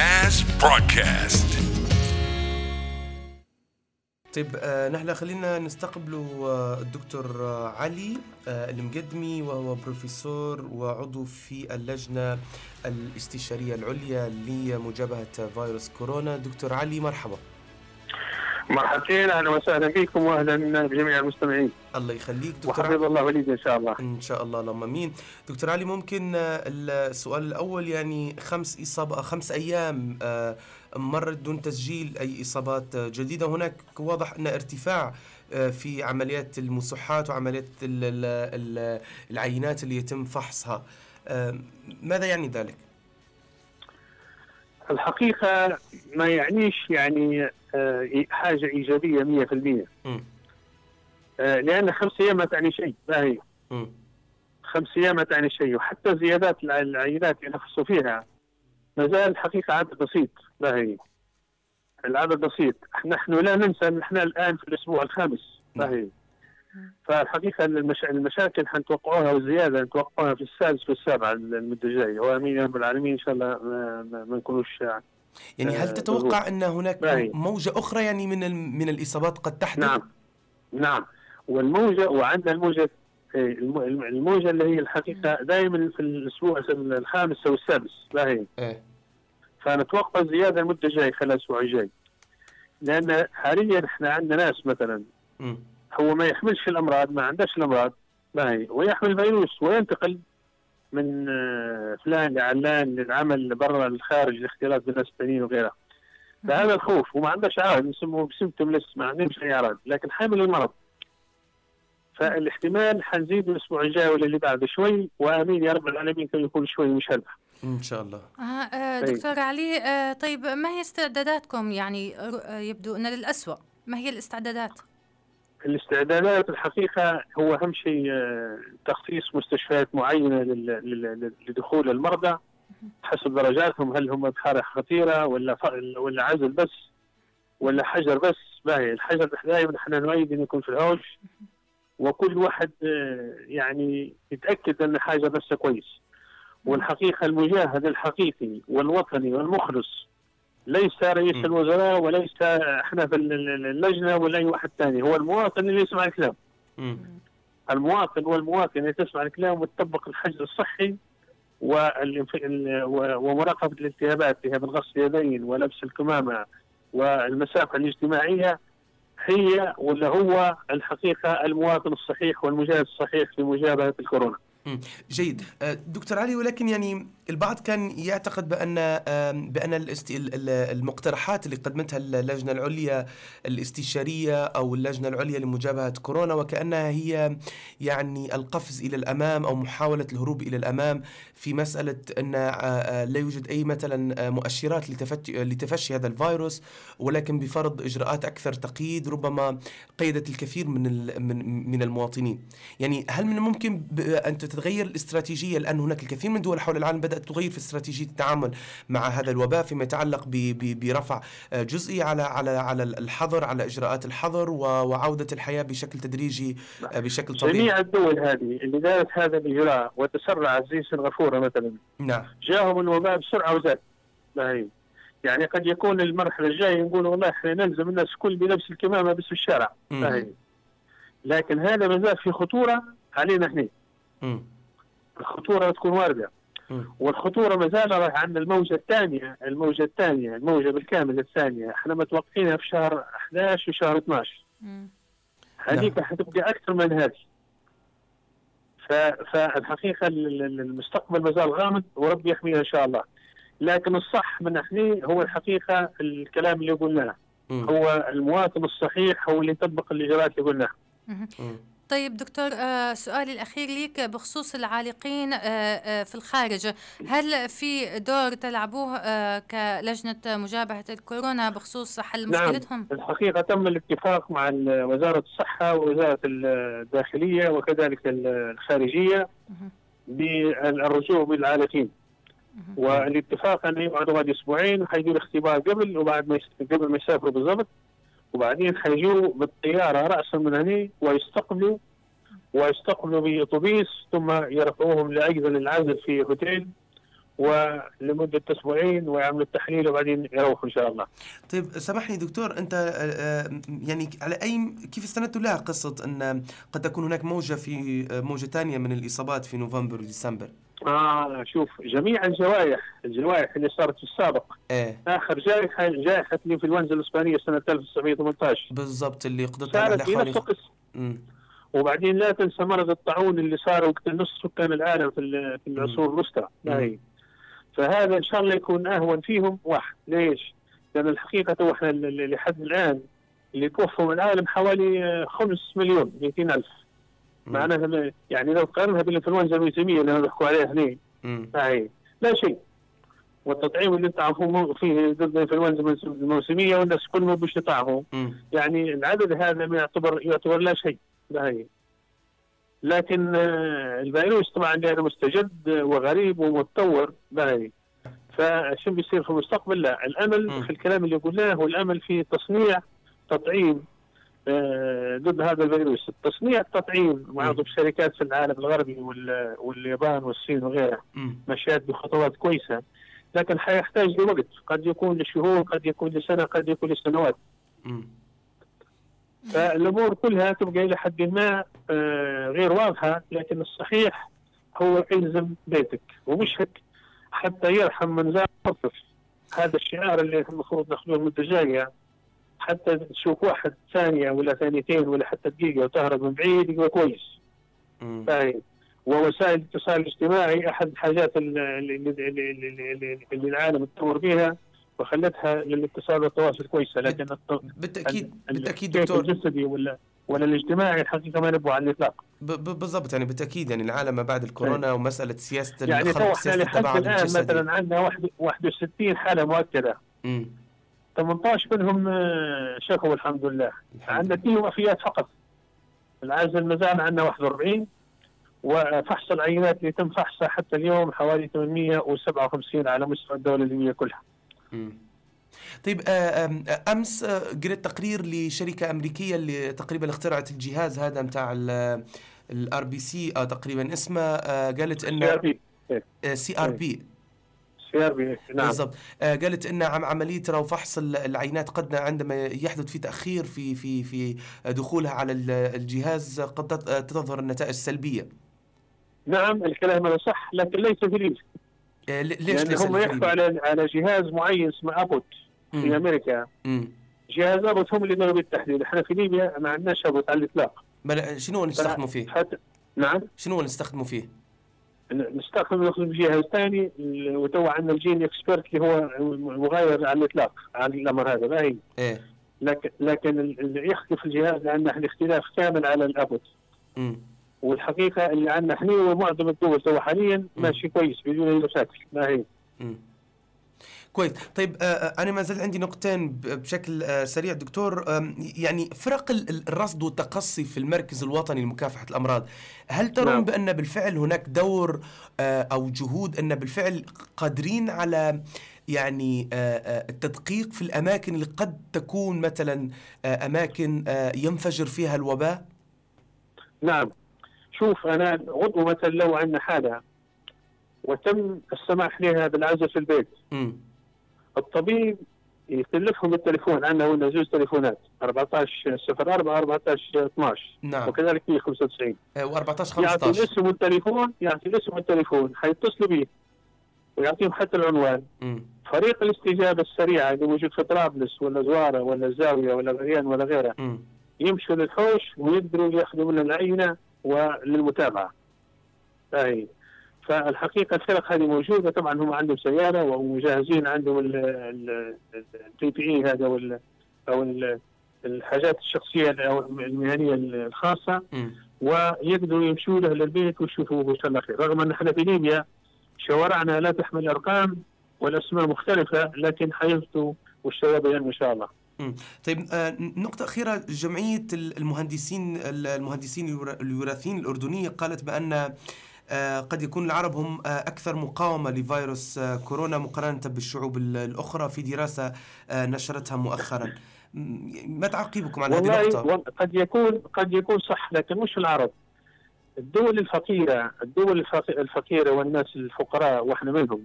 NAS Broadcast. طيب آه نحن خلينا نستقبلوا آه الدكتور آه علي آه المقدمي وهو بروفيسور وعضو في اللجنة الاستشارية العليا لمجابهة فيروس كورونا دكتور علي مرحبا مرحبتين أهلا وسهلا بكم واهلا بجميع المستمعين. الله يخليك. دكتور وحفظ الله وليد إن شاء الله. إن شاء الله اللهم آمين. دكتور علي ممكن آه، السؤال الأول يعني خمس إصابة خمس أيام آه، مرت دون تسجيل أي إصابات آه، جديدة. هناك واضح أن ارتفاع آه، في عمليات المصحات وعمليات ال- ال- ال- العينات اللي يتم فحصها. آه، ماذا يعني ذلك؟ الحقيقة ما يعنيش يعني آه، حاجة إيجابية 100% مم. آه، لأن خمس أيام ما تعني شيء ما هي. خمس أيام ما تعني شيء وحتى زيادات الع- العينات اللي نفسوا فيها. ما زال الحقيقة عدد بسيط ما هي؟ العدد بسيط. نحن لا ننسى إن إحنا الآن في الأسبوع الخامس ما هي؟ فالحقيقة المش... المشاكل حنتوقعوها والزياده نتوقعوها في السادس والسابع المدة الجاية. وامين يا رب العالمين إن شاء الله ما, ما, ما نكونوش يعني هل آه، تتوقع أن هناك باهي. موجة أخرى يعني من من الإصابات قد تحدث؟ نعم. نعم. والموجة وعندنا الموجة الم- الم- الموجة اللي هي الحقيقة دائما في الأسبوع الخامس أو السادس ما هي إيه. فنتوقع زيادة المدة الجاية خلال الأسبوع الجاي. لأن حاليا إحنا عندنا ناس مثلا مم. هو ما يحملش الأمراض ما عندهش الأمراض. ما هي. ويحمل فيروس وينتقل من آه، فلان لعلان للعمل برا الخارج الاختلاط بالناس الثانيين وغيرها. فهذا الخوف وما عندهش اعراض نسموه بسيمتوملس ما عندهمش أي أعراض لكن حامل المرض. فالاحتمال حنزيد الأسبوع الجاي ولا اللي بعده شوي وآمين يا رب العالمين كان يكون شوي مشابه إن شاء الله. آه آه أي. دكتور علي آه طيب ما هي استعداداتكم؟ يعني آه يبدو أن للأسوأ. ما هي الاستعدادات؟ الاستعدادات الحقيقة هو أهم شيء آه، تخصيص مستشفيات لل- لدخول المرضى. حسب درجاتهم هل هم بحالة خطيرة ولا ولا عزل بس ولا حجر بس. باهي الحجر دائما إحنا نؤيد انه يكون في الهوش. وكل واحد آه، يعني يتأكد أن حاجة بس كويس. والحقيقة المجاهد الحقيقي والوطني والمخلص ليس رئيس م. الوزراء وليس إحنا في ال- ال- اللجنة ولا أي واحد ثاني هو المواطن اللي يسمع الكلام مم. المواطن والمواطن اللي تسمع الكلام وتطبق الحجر الصحي ومراقبة الالتهابات بالغسل اليدين ولبس الكمامة والمسافه الاجتماعية هي ولا هو الحقيقة المواطن الصحيح والمجاهد الصحيح في مجابهة الكورونا. جيد آه، دكتور علي ولكن يعني البعض كان يعتقد بأن بأن المقترحات اللي قدمتها اللجنة العليا الاستشارية أو اللجنة العليا لمجابهة كورونا وكأنها هي يعني القفز إلى الأمام أو محاولة الهروب إلى الأمام في مسألة أن لا يوجد أي مثلا مؤشرات لتفشي هذا الفيروس ولكن بفرض إجراءات أكثر تقييد ربما قيدت الكثير من من المواطنين. يعني هل من الممكن أن تتغير الاستراتيجية لأن هناك الكثير من دول حول العالم بدأت تغير في استراتيجية التعامل مع هذا الوباء فيما يتعلق برفع آه، جزئي على على على الحظر على إجراءات الحظر و- وعودة الحياة بشكل تدريجي آه، بشكل طبيعي. جميع الدول هذه اللي دارت هذا الاجراء وتسرعت زي سنغافوره مثلا نعم. جاهم الوباء بسرعة وزاد. يعني قد يكون المرحلة الجاية نقول والله إحنا نلزم الناس الكل بلبس الكمامة بس في الشارع. لكن هذا ما زال في خطورة علينا إحنا. مم. الخطورة تكون واردة. مم. والخطورة ما زال راح عندنا الموجة الثانية الموجة الثانية الموجة بالكامل الثانية. إحنا متوقعينها في شهر 11 وشهر 12 مم. هذيك حتبقى أكثر من هذه. فالحقيقة ال- ال- المستقبل ما زال غامض وربي يحمينا إن شاء الله. لكن الصح من إحنا هو الحقيقة الكلام اللي قلناه. هو المواطن الصحيح هو اللي يطبق الاجراءات اللي قلناها. طيب دكتور آه سؤالي الأخير لك بخصوص العالقين آه آه في الخارج هل في دور تلعبوه كلجنة مجابهة الكورونا بخصوص حل نعم. مشكلتهم؟ الحقيقة تم الاتفاق مع ال- وزارة الصحة ووزارة الداخلية وكذلك ال- الخارجية مهم. بالرجوع بالعالقين. والاتفاق ان يقعدوا بعد أسبوعين وحيجوا الاختبار قبل وبعد ما قبل ما يسافروا بالضبط وبعدين حيجوا بالطيارة راسا من هنا ويستقبلوا ويستقبلوا بأتوبيس ثم يرفعوهم لايضا العزل في اوتيل ولمدة أسبوعين ويعملوا التحليل وبعدين يروحوا إن شاء الله. طيب سامحني دكتور أنت آه، آه، يعني على أي كيف استندتوا لها قصة أن قد تكون هناك موجة في آه، موجة ثانية من الإصابات في نوفمبر وديسمبر؟ آه شوف جميع الجوائح الجوائح اللي صارت في السابق. إيه. آخر جائحة جائحة الانفلونزا الإسبانية سنة 1918 بالضبط اللي قضتها على حوالي. وبعدين لا تنسى مرض الطاعون اللي صار وقت نصف سكان العالم في في العصور الوسطى. هاي فهذا إن شاء الله يكون أهون فيهم. واحد. ليش؟ لأن الحقيقة تو إحنا لحد الآن اللي توفوا من العالم حوالي آه، 5 مليون 200 ألف. معناها يعني لو قارنها بالانفلونزا الموسميه اللي بيحكوا عليها هنا. هاي لا شيء. والتطعيم اللي تعرفوه فيه ضد الانفلونزا الموسمية والناس كلهم مش يطعموا. يعني العدد هذا ما يعتبر يعتبر لا شيء. لا هي. لكن آه، الفيروس طبعا لأنه مستجد وغريب ومتطور. لا هي. فشو بيصير في المستقبل؟ لا. الأمل مم. في الكلام اللي قلناه هو الامل في تصنيع تطعيم آه، ضد هذا الفيروس. التصنيع التطعيم مع مم. شركات في العالم الغربي وال- واليابان والصين وغيرها. مم. مشيت بخطوات كويسة. لكن حيحتاج لوقت. قد يكون لشهور قد يكون لسنة قد يكون لسنوات. فالأمور كلها تبقى إلى حد ما آه، غير واضحة. لكن الصحيح هو إلزم بيتك. ومش هيك حتى يرحم من خفف هذا الشعار اللي المفروض ناخذه المده الجايه حتى تشوف واحد ثانية ولا ثانيتين ولا حتى دقيقة وتهرب من بعيد يبقى كويس. فاهم؟ ووسائل الاتصال الاجتماعي أحد الحاجات اللي, اللي, اللي, اللي, اللي, العالم تطور بها وخلتها للاتصال والتواصل كويسة لكن الت- بالتاكيد ال- بالتأكيد دكتور الجسدي ولا ولا الاجتماعي الحقيقة ما نبغوا على الإطلاق. بالضبط يعني بالتأكيد يعني العالم ما بعد الكورونا ومسألة سياسة يعني تو إحنا سياسة لحد التباعد الآن مثلا عندنا واحد- 61 حالة مؤكدة. مم. 18 منهم آه، شكوا الحمد لله. عندنا اثنين وفيات فقط. العجز المزارع عندنا 41 وفحص العينات اللي تم فحصها حتى اليوم حوالي 857 على مستوى الدولة الليبيه كلها. طيب آه، آه، أمس قريت تقرير لشركة أمريكية اللي تقريبا اخترعت الجهاز هذا نتاع ال RPC تقريبا اسمه قالت إنه CRP. نعم بالضبط آه، قالت إن عم عملية ترى فحص ال- العينات قد عندما يحدث في تأخير في في في دخولها على ال- الجهاز قد آه، تظهر النتائج سلبية نعم الكلام هذا صح لكن ليس في آه، ليش لأن ليس هم الفريق؟ يحكوا على على جهاز معين اسمه أبوت في. أمريكا مم. جهاز أبوت هم اللي قاموا بالتحليل إحنا في ليبيا ما عندناش أبوت على الإطلاق شنو نستخدموا فيه؟ حتى نعم شنو نستخدموا فيه؟ نستخدم ناخذ جهاز ثاني ال- وتو عندنا ال GeneXpert اللي هو مغاير على الإطلاق عن الأمر هذا ما هي إيه لكن لكن ال- اللي يختلف الجهاز اللي عندنا إحنا اختلاف كامل على الابوت. والحقيقة اللي عندنا إحنا ومعظم الدول تو حاليا ماشي كويس بدون أي مشاكل ما هي. كويس. طيب آه، آه، أنا ما زال عندي نقطتين بشكل آه، سريع. دكتور يعني فرق ال- ال- الرصد والتقصي في المركز الوطني لمكافحة الأمراض. هل ترون نعم. بأن بالفعل هناك دور أو جهود أن بالفعل قادرين على يعني التدقيق في الأماكن اللي قد تكون مثلا أماكن ينفجر فيها الوباء؟ نعم. شوف أنا غضو مثلا لو عندنا حالة وتم السماح لها بالعزل في البيت. مم. الطبيب يكلفهم بالتليفون عندنا هنا زوج تليفونات 14 04 14 12 نعم وكذلك في 95 و14 يعطي 15 الاسم والتليفون يعطي الاسم والتليفون حيتصلوا به ويعطيهم حتى العنوان مم. فريق الاستجابة السريعه اللي موجود في طرابلس ولا زوارة ولا الزاويه ولا غريان ولا غيرها مم. يمشوا للحوش ويقدروا ياخذوا منه العينة وللمتابعة. هاي فالحقيقة الفرق هذه موجودة. طبعا هم عندهم سيارة ومجهزين عندهم ال PPE هذا وال أو ال- الحاجات الشخصية أو المهنية الخاصة. ويقدروا يمشوا له للبيت ويشوفوا وش الله خير. رغم أن إحنا في ليبيا شوارعنا لا تحمل أرقام والأسماء مختلفة لكن حيثبتوا والشباب إن شاء الله. طيب آه، نقطة أخيرة. جمعية المهندسين المهندسين الورا- الوراثيين الأردنية قالت بأن قد يكون العرب هم آه، أكثر مقاومة لفيروس آه، كورونا مقارنة بالشعوب ال- الأخرى في دراسة آه، نشرتها مؤخرا ما تعقيبكم على هذه النقطة؟ قد يكون قد يكون صح لكن مش العرب الدول الفقيرة الدول الفق- الفقيرة والناس الفقراء وإحنا منهم.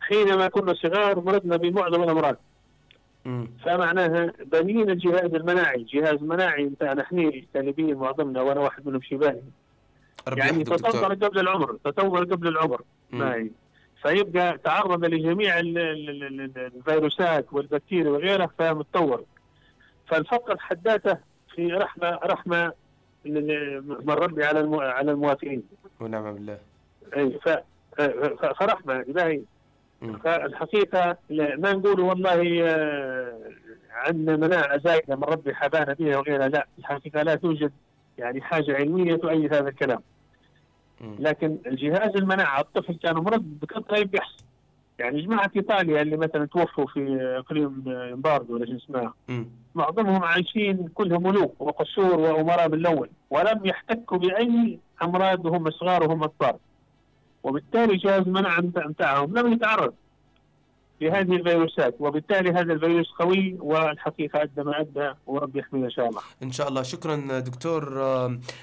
حينما كنا صغار مرضنا بمعظم الأمراض مم. فمعناها بنينا الجهاز المناعي، الجهاز المناعي بتاعنا إحنا كالبين معظمنا وأنا واحد منهم شيباني يعني تطور قبل العمر تطور قبل العمر. معي فيبقى تعرض لجميع ال- ال- ال- ال- الفيروسات والبكتيريا وغيرها فمتطور. فالفقر حد ذاته في رحمه رحمة من ربي على المو- على الموافقين. ونعم بالله. اي ف ف- فرحمة إلهي. فالحقيقة ما نقول والله آه، عندنا مناعة زايدة من ربي حبانا بها وغيرها لا الحقيقة لا توجد يعني حاجة علمية تؤيد هذا الكلام. لكن الجهاز المناعة الطفل كان مرض بكثره يبحث يعني جماعة إيطاليا اللي مثلا توفوا في اقليم امباردو ولا شو اسمها. معظمهم عايشين كلهم ملوك وقصور وأمراء باللون ولم يحتكوا بأي أمراض وهم صغار وهم كبار وبالتالي جهاز المناعة متاعهم لم يتعرض لهذه الفيروسات وبالتالي هذا الفيروس قوي والحقيقة أدى ما أدى ورب يحميه ان شاء الله. إن شاء الله. شكرا دكتور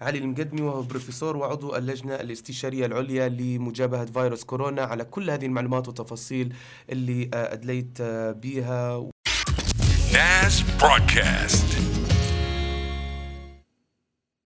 علي المقدمي وهو بروفيسور وعضو اللجنة الاستشارية العليا لمجابهة فيروس كورونا على كل هذه المعلومات والتفاصيل اللي آه، أدليت آه، بيها. NAS Broadcast.